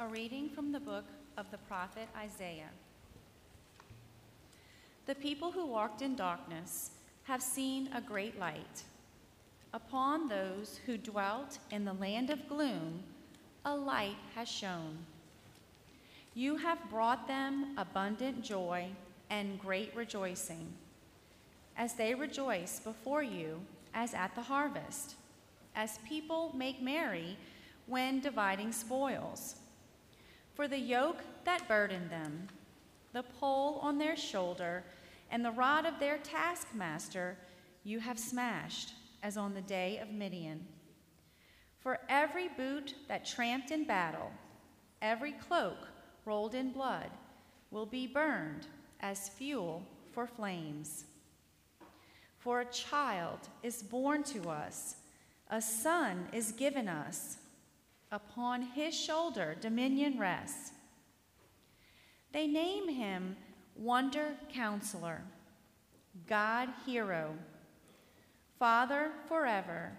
A reading from the book of the prophet Isaiah. The people who walked in darkness have seen a great light. Upon those who dwelt in the land of gloom, a light has shone. You have brought them abundant joy and great rejoicing, as they rejoice before you as at the harvest, as people make merry when dividing spoils. For the yoke that burdened them, the pole on their shoulder, and the rod of their taskmaster you have smashed, as on the day of Midian. For every boot that tramped in battle, every cloak rolled in blood, will be burned as fuel for flames. For a child is born to us, a son is given us. Upon his shoulder dominion rests. They name him Wonder Counselor, God Hero, Father forever,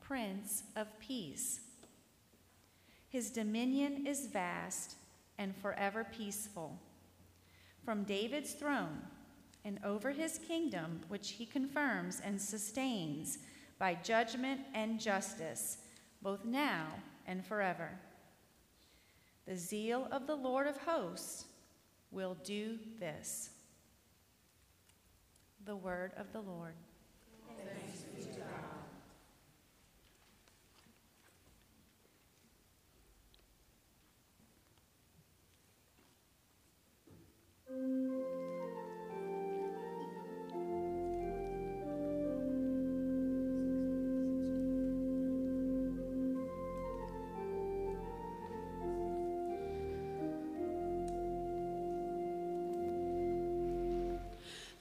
Prince of Peace. His dominion is vast and forever peaceful. From David's throne and over his kingdom, which he confirms and sustains by judgment and justice, both now and forever. The zeal of the Lord of hosts will do this. The word of the Lord.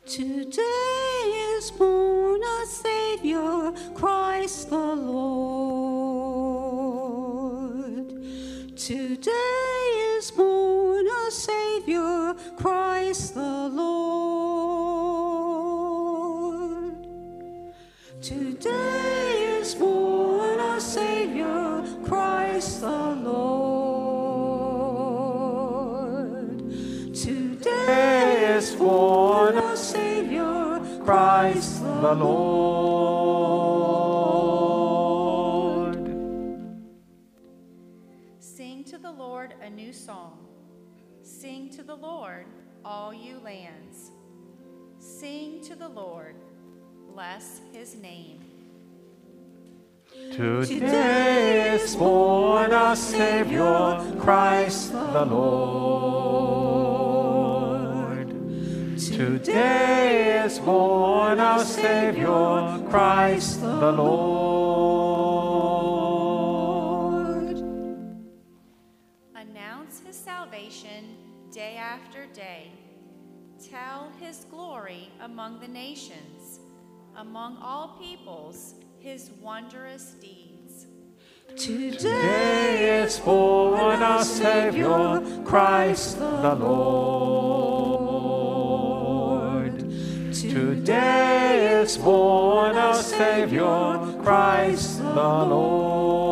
Today is born a Savior, Christ the Lord. Today is born a Savior, Christ the Lord. Today is born a Savior, Christ the Christ the Lord. Sing to the Lord a new song. Sing to the Lord, all you lands. Sing to the Lord, bless his name. Today is born a Savior, Christ the Lord. Today is born our Savior, Christ the Lord. Announce his salvation day after day. Tell his glory among the nations, among all peoples, his wondrous deeds. Today is born our Savior, Christ the Lord. Today is born a Savior, Christ the Lord.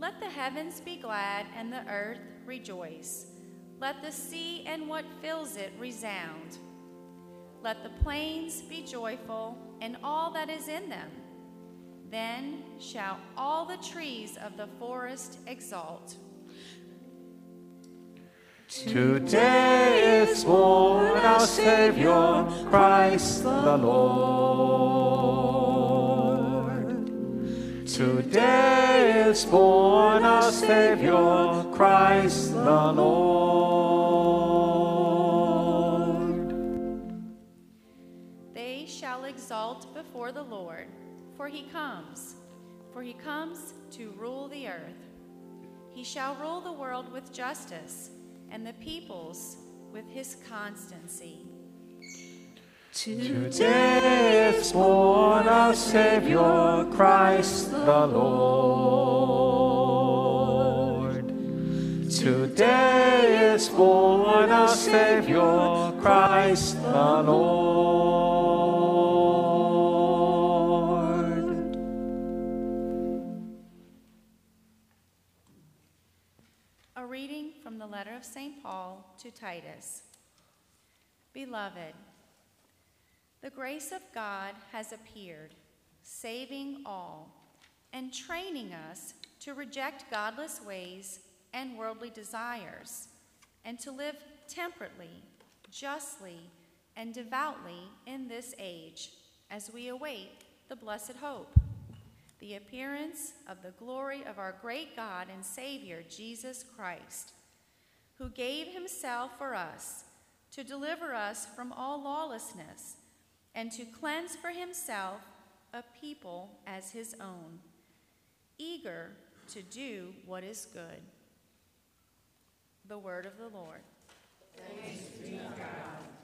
Let the heavens be glad and the earth rejoice. Let the sea and what fills it resound. Let the plains be joyful and all that is in them. Then shall all the trees of the forest exult. Today is born our Savior, Christ the Lord. Today is born our Savior, Christ the Lord. They shall exalt before the Lord, for he comes, for he comes to rule the earth. He shall rule the world with justice and the peoples with his constancy. Today is born our Savior, Christ the Lord. Today is born our Savior, Christ the Lord. The letter of St. Paul to Titus. Beloved, the grace of God has appeared, saving all, and training us to reject godless ways and worldly desires, and to live temperately, justly, and devoutly in this age, as we await the blessed hope the appearance of the glory of our great God and Savior, Jesus Christ, who gave himself for us to deliver us from all lawlessness and to cleanse for himself a people as his own, eager to do what is good. The word of the Lord. Thanks be to God.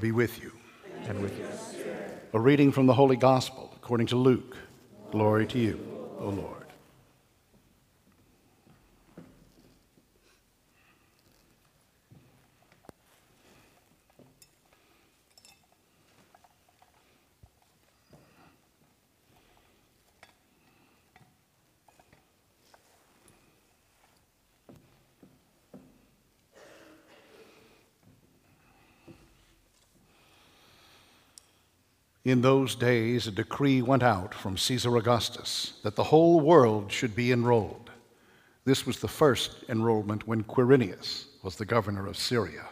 be with you. And with you. A reading from the Holy Gospel according to Luke. Glory to you, O Lord. In those days, a decree went out from Caesar Augustus that the whole world should be enrolled. This was the first enrollment when Quirinius was the governor of Syria.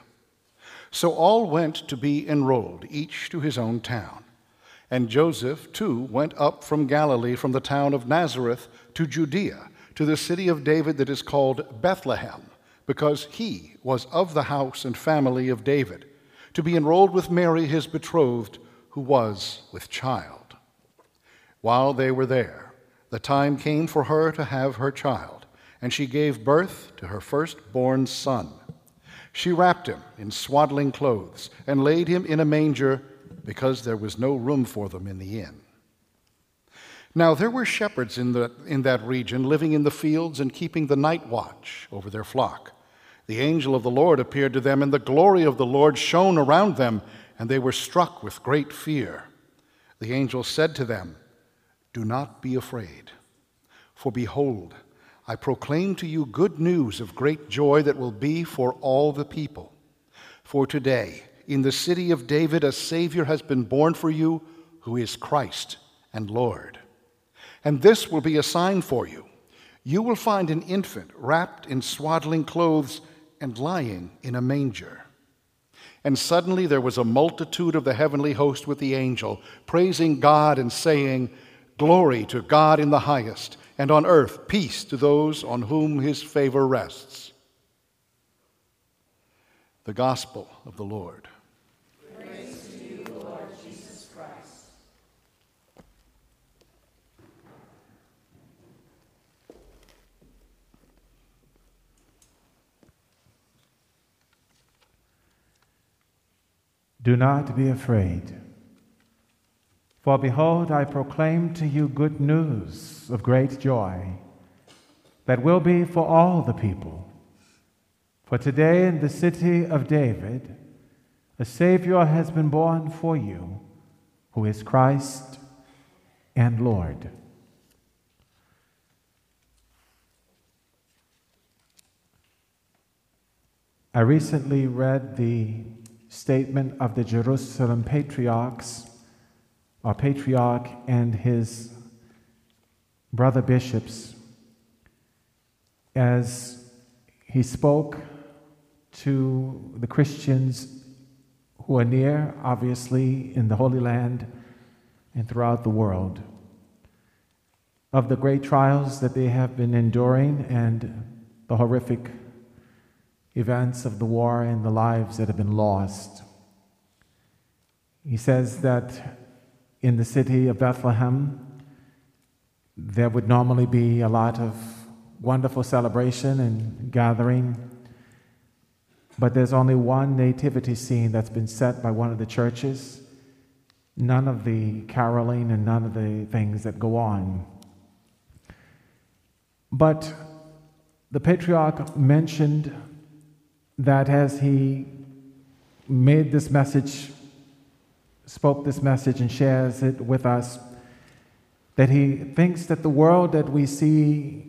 So all went to be enrolled, each to his own town. And Joseph, too, went up from Galilee, from the town of Nazareth to Judea, to the city of David that is called Bethlehem, because he was of the house and family of David, to be enrolled with Mary, his betrothed who was with child. While they were there, the time came for her to have her child, and she gave birth to her firstborn son. She wrapped him in swaddling clothes and laid him in a manger because there was no room for them in the inn. Now there were shepherds in, the, in that region living in the fields and keeping the night watch over their flock. The angel of the Lord appeared to them, and the glory of the Lord shone around them, and they were struck with great fear. The angel said to them, Do not be afraid, for behold, I proclaim to you good news of great joy that will be for all the people. For today, in the city of David, a Savior has been born for you, who is Christ and Lord. And this will be a sign for you. You will find an infant wrapped in swaddling clothes and lying in a manger. And suddenly there was a multitude of the heavenly host with the angel, praising God and saying, Glory to God in the highest, and on earth peace to those on whom his favor rests. The Gospel of the Lord. Do not be afraid. For behold, I proclaim to you good news of great joy that will be for all the people. For today in the city of David, a Savior has been born for you, who is Christ and Lord. I recently read the statement of the Jerusalem patriarchs, or patriarch and his brother bishops, as he spoke to the Christians who are near, obviously, in the Holy Land and throughout the world, of the great trials that they have been enduring and the horrific events of the war and the lives that have been lost. He says that in the city of Bethlehem, there would normally be a lot of wonderful celebration and gathering, but there's only one nativity scene that's been set by one of the churches. None of the caroling and none of the things that go on. But the patriarch mentioned that as he made this message, spoke this message, and shares it with us, that he thinks that the world that we see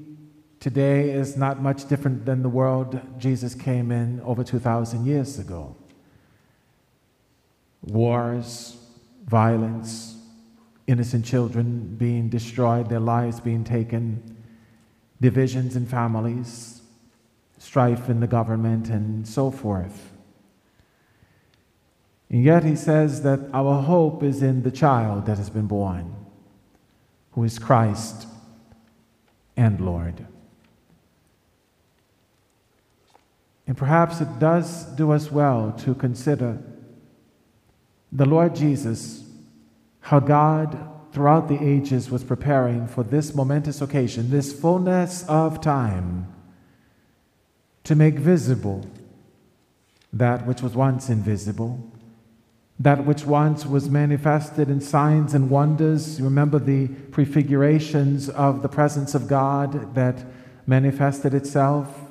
today is not much different than the world Jesus came in over 2,000 years ago. Wars, violence, innocent children being destroyed, their lives being taken, divisions in families, strife in the government, and so forth. And yet he says that our hope is in the child that has been born, who is Christ and Lord. And perhaps it does do us well to consider the Lord Jesus, how God throughout the ages was preparing for this momentous occasion, this fullness of time to make visible that which was once invisible, that which once was manifested in signs and wonders. You remember the prefigurations of the presence of God that manifested itself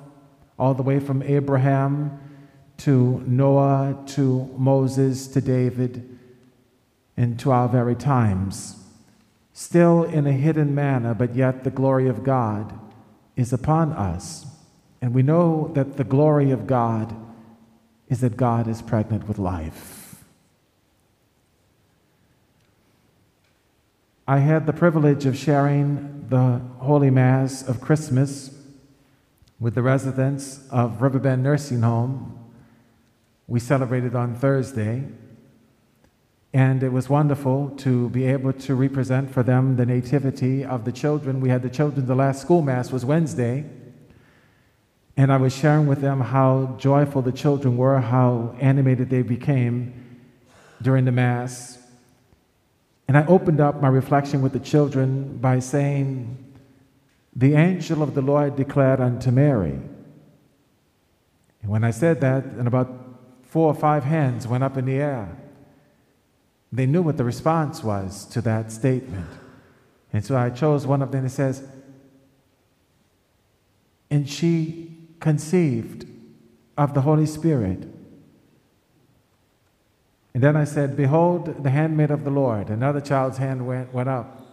all the way from Abraham to Noah to Moses to David and to our very times. Still in a hidden manner, but yet the glory of God is upon us. And we know that the glory of God is that God is pregnant with life. I had the privilege of sharing the Holy Mass of Christmas with the residents of Riverbend Nursing Home. We celebrated on Thursday, and it was wonderful to be able to represent for them the nativity of the children. We had the children, the last school Mass was Wednesday. And I was sharing with them how joyful the children were, how animated they became during the Mass. And I opened up my reflection with the children by saying, The angel of the Lord declared unto Mary. And when I said that, and about four or five hands went up in the air, they knew what the response was to that statement. And so I chose one of them that says, And she conceived of the Holy Spirit. And then I said, Behold, the handmaid of the Lord. Another child's hand went, went up.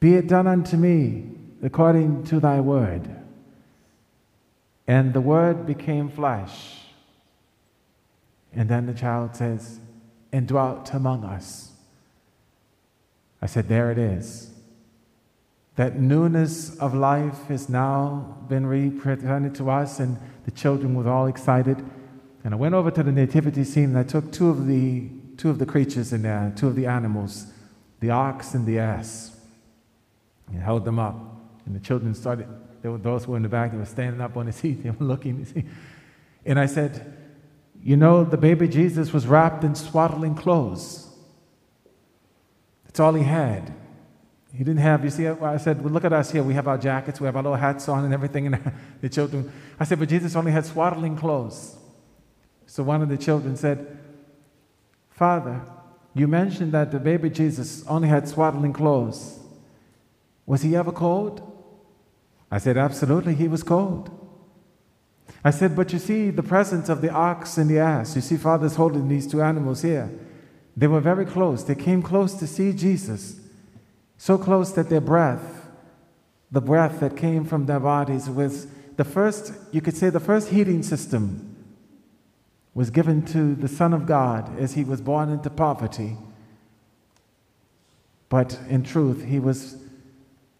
Be it done unto me according to thy word. And the word became flesh. And then the child says, and dwelt among us. I said, There it is. That newness of life has now been represented to us, and the children were all excited. And I went over to the nativity scene and I took two of the, two of the creatures in there, two of the animals, the ox and the ass, and held them up. And the children started, were those who were in the back, they were standing up on the seat, they were looking. And I said, You know, the baby Jesus was wrapped in swaddling clothes. That's all he had. He didn't have, you see, I said, well, look at us here. We have our jackets, we have our little hats on and everything. And the children, I said, but Jesus only had swaddling clothes. So one of the children said, Father, you mentioned that the baby Jesus only had swaddling clothes. Was he ever cold? I said, Absolutely, he was cold. I said, But you see the presence of the ox and the ass. You see, Father's holding these two animals here. They were very close. They came close to see Jesus, so close that their breath, the breath that came from their bodies, was the first, you could say, the first heating system was given to the Son of God as he was born into poverty. But in truth, he was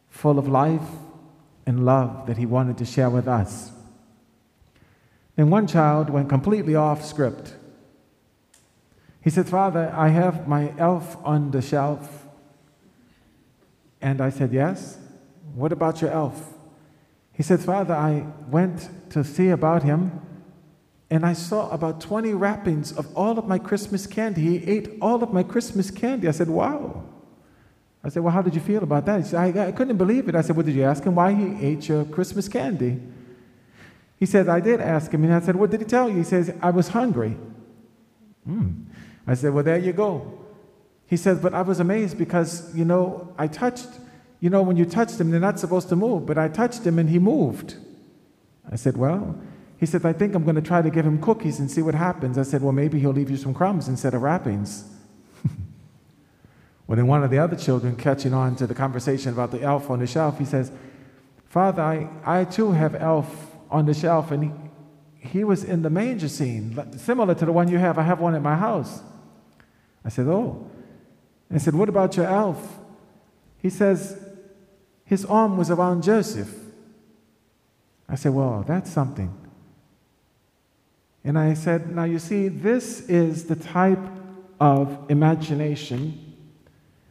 full of life and love that he wanted to share with us. And one child went completely off script. He said, Father, I have my elf on the shelf. And I said, Yes. What about your elf? He said, Father, I went to see about him and I saw about 20 wrappings of all of my Christmas candy. He ate all of my Christmas candy. I said, Wow. I said, Well, how did you feel about that? He said, I, I couldn't believe it. I said, Well, did you ask him why he ate your Christmas candy? He said, I did ask him. And I said, What did he tell you? He says, I was hungry. Hmm. I said, Well, there you go. He says, But I was amazed because, you know, I touched, you know, when you touch them, they're not supposed to move, but I touched him and he moved. I said, Well, he said, I think I'm going to try to give him cookies and see what happens. I said, Well, maybe he'll leave you some crumbs instead of wrappings. well, then one of the other children, catching on to the conversation about the elf on the shelf, he says, Father, I, I too have elf on the shelf, and he, he was in the manger scene, similar to the one you have. I have one at my house. I said, Oh. I said, What about your elf? He says, His arm was around Joseph. I said, Well, that's something. And I said, Now you see, this is the type of imagination,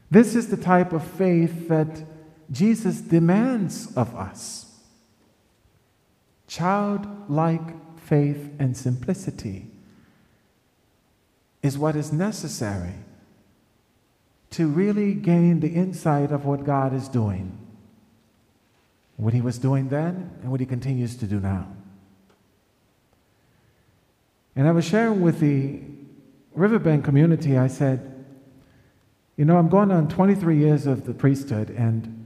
this is the type of faith that Jesus demands of us childlike faith and simplicity is what is necessary to really gain the insight of what God is doing, what He was doing then, and what He continues to do now. And I was sharing with the Riverbend community, I said, You know, I'm going on 23 years of the priesthood, and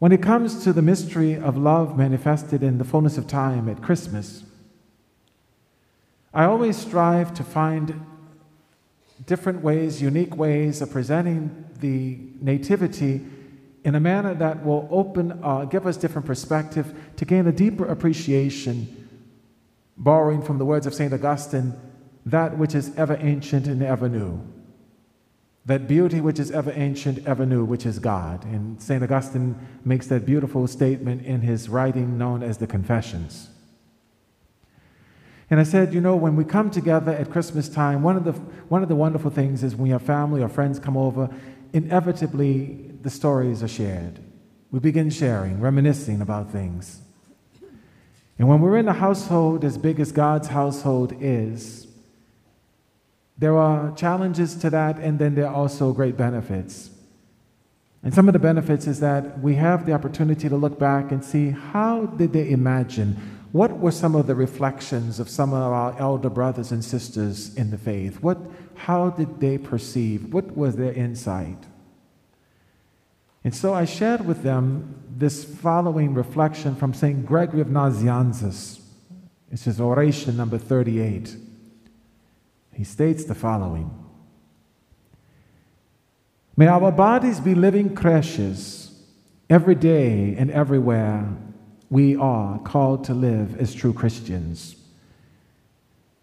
when it comes to the mystery of love manifested in the fullness of time at Christmas, I always strive to find different ways, unique ways of presenting the nativity in a manner that will open, uh, give us different perspective to gain a deeper appreciation borrowing from the words of St. Augustine, that which is ever ancient and ever new. That beauty which is ever ancient, ever new, which is God. And St. Augustine makes that beautiful statement in his writing known as the Confessions. And I said, you know, when we come together at Christmas time, one of the, one of the wonderful things is when your family or friends come over, inevitably the stories are shared. We begin sharing, reminiscing about things. And when we're in a household as big as God's household is, there are challenges to that, and then there are also great benefits. And some of the benefits is that we have the opportunity to look back and see how did they imagine? What were some of the reflections of some of our elder brothers and sisters in the faith? What, how did they perceive? What was their insight? And so I shared with them this following reflection from St. Gregory of Nazianzus. It's his oration number 38. He states the following May our bodies be living creches every day and everywhere we are called to live as true Christians.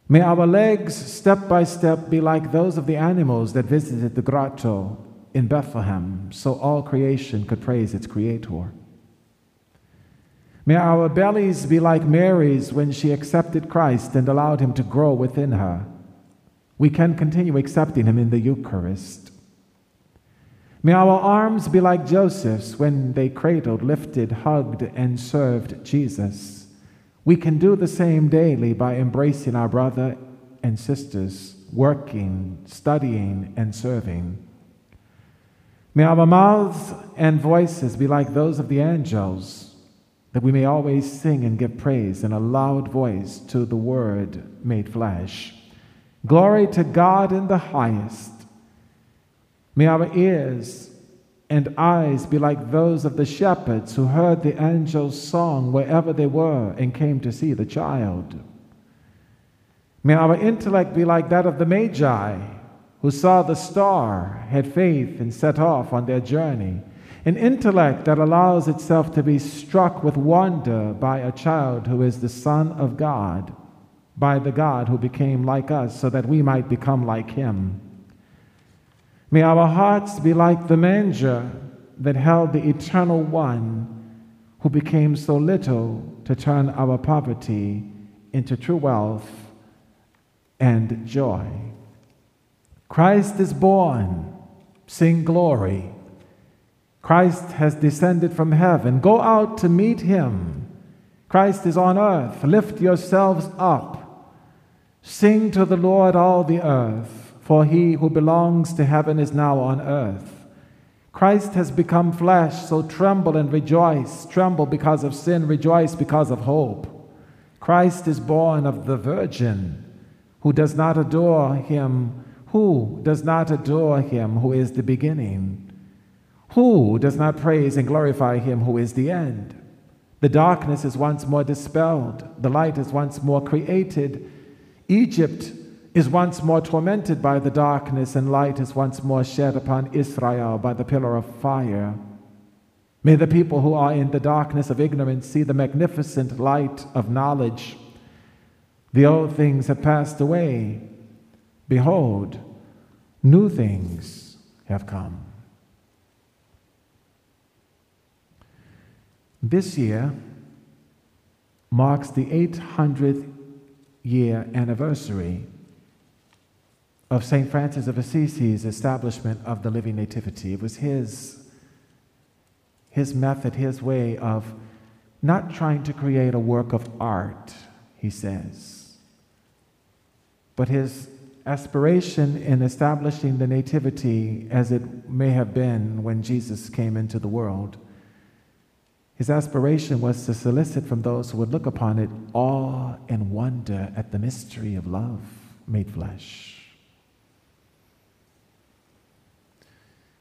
May our legs, step by step, be like those of the animals that visited the grotto in Bethlehem so all creation could praise its Creator. May our bellies be like Mary's when she accepted Christ and allowed him to grow within her. We can continue accepting him in the Eucharist. May our arms be like Joseph's when they cradled, lifted, hugged, and served Jesus. We can do the same daily by embracing our brother and sisters, working, studying, and serving. May our mouths and voices be like those of the angels, that we may always sing and give praise in a loud voice to the Word made flesh. Glory to God in the highest, May our ears and eyes be like those of the shepherds who heard the angel's song wherever they were and came to see the child. May our intellect be like that of the Magi who saw the star, had faith, and set off on their journey. An intellect that allows itself to be struck with wonder by a child who is the Son of God, by the God who became like us so that we might become like him. May our hearts be like the manger that held the eternal one who became so little to turn our poverty into true wealth and joy. Christ is born. Sing glory. Christ has descended from heaven. Go out to meet him. Christ is on earth. Lift yourselves up. Sing to the Lord all the earth for he who belongs to heaven is now on earth. Christ has become flesh, so tremble and rejoice. Tremble because of sin, rejoice because of hope. Christ is born of the Virgin, who does not adore him, who does not adore him who is the beginning, who does not praise and glorify him who is the end. The darkness is once more dispelled, the light is once more created. Egypt is once more tormented by the darkness, and light is once more shed upon Israel by the pillar of fire. May the people who are in the darkness of ignorance see the magnificent light of knowledge. The old things have passed away. Behold, new things have come. This year marks the 800th year anniversary of St. Francis of Assisi's establishment of the Living Nativity. It was his, his method, his way of not trying to create a work of art, he says, but his aspiration in establishing the Nativity as it may have been when Jesus came into the world. His aspiration was to solicit from those who would look upon it awe and wonder at the mystery of love made flesh.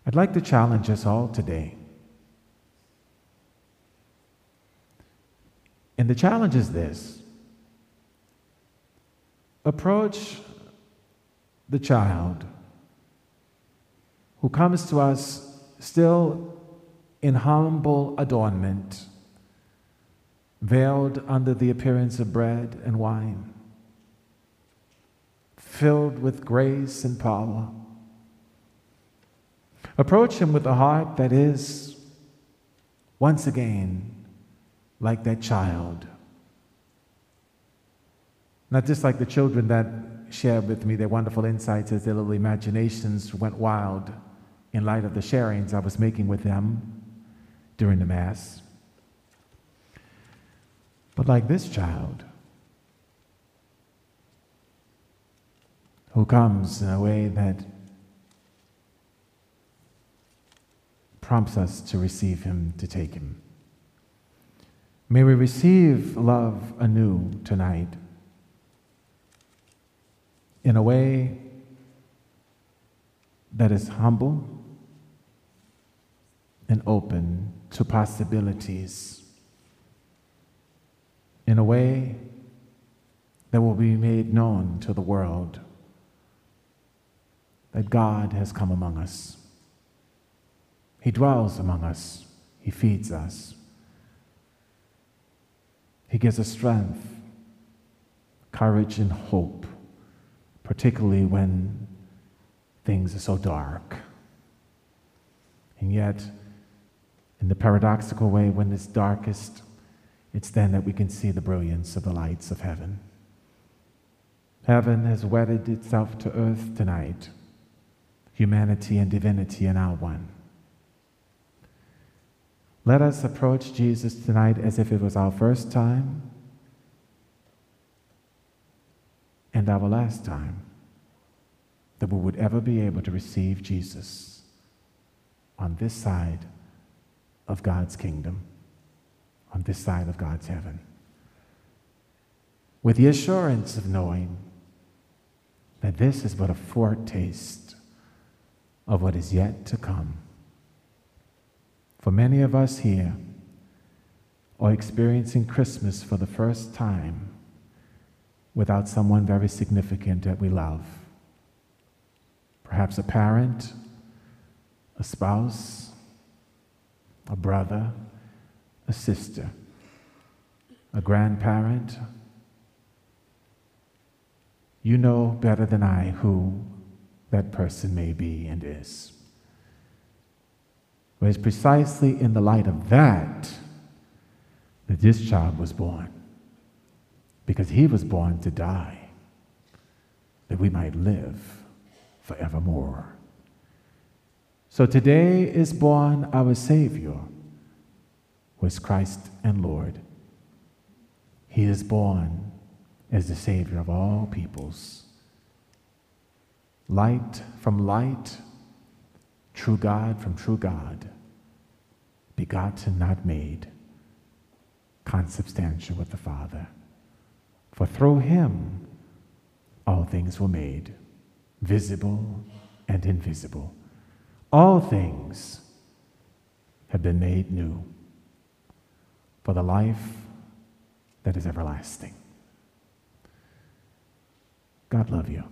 I'd like to challenge us all today. And the challenge is this approach the child who comes to us still in humble adornment, veiled under the appearance of bread and wine, filled with grace and power Approach Him with a heart that is, once again, like that child. Not just like the children that shared with me their wonderful insights as their little imaginations went wild in light of the sharings I was making with them during the Mass. But like this child, who comes in a way that prompts us to receive Him, to take Him. May we receive love anew tonight in a way that is humble and open to possibilities, in a way that will be made known to the world that God has come among us. He dwells among us, He feeds us, He gives us strength, courage, and hope, particularly when things are so dark. And yet, in the paradoxical way, when it's darkest, it's then that we can see the brilliance of the lights of heaven. Heaven has wedded itself to earth tonight. Humanity and divinity are now one. Let us approach Jesus tonight as if it was our first time and our last time that we would ever be able to receive Jesus on this side of God's kingdom, on this side of God's heaven. With the assurance of knowing that this is but a foretaste of what is yet to come. For many of us here are experiencing Christmas for the first time without someone very significant that we love. Perhaps a parent, a spouse, a brother, a sister, a grandparent. You know better than I who that person may be and is. But it's precisely in the light of that that this child was born. Because he was born to die, that we might live forevermore. So today is born our Savior, who is Christ and Lord. He is born as the Savior of all peoples. Light from light, true God from true God, begotten, not made, consubstantial with the Father. For through him all things were made, visible and invisible. All things have been made new for the life that is everlasting. God love you.